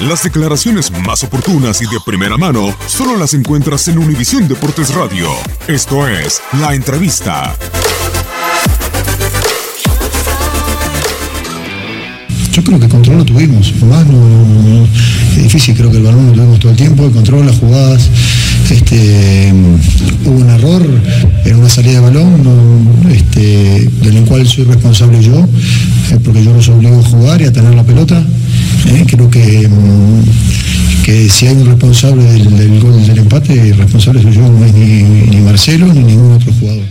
Las declaraciones más oportunas y de primera mano solo las encuentras en Univisión Deportes Radio. Esto es La Entrevista. Yo creo que control lo tuvimos, más no, es difícil, creo que el balón lo tuvimos todo el tiempo, el control, las jugadas, este, hubo un error en una salida de balón, este, del cual soy responsable yo, eh, porque yo los obligo a jugar y a tener la pelota. Eh, creo que, mm, que si hay un responsable del, gol del empate, el responsable soy yo, no es ni Marcelo ni ningún otro jugador.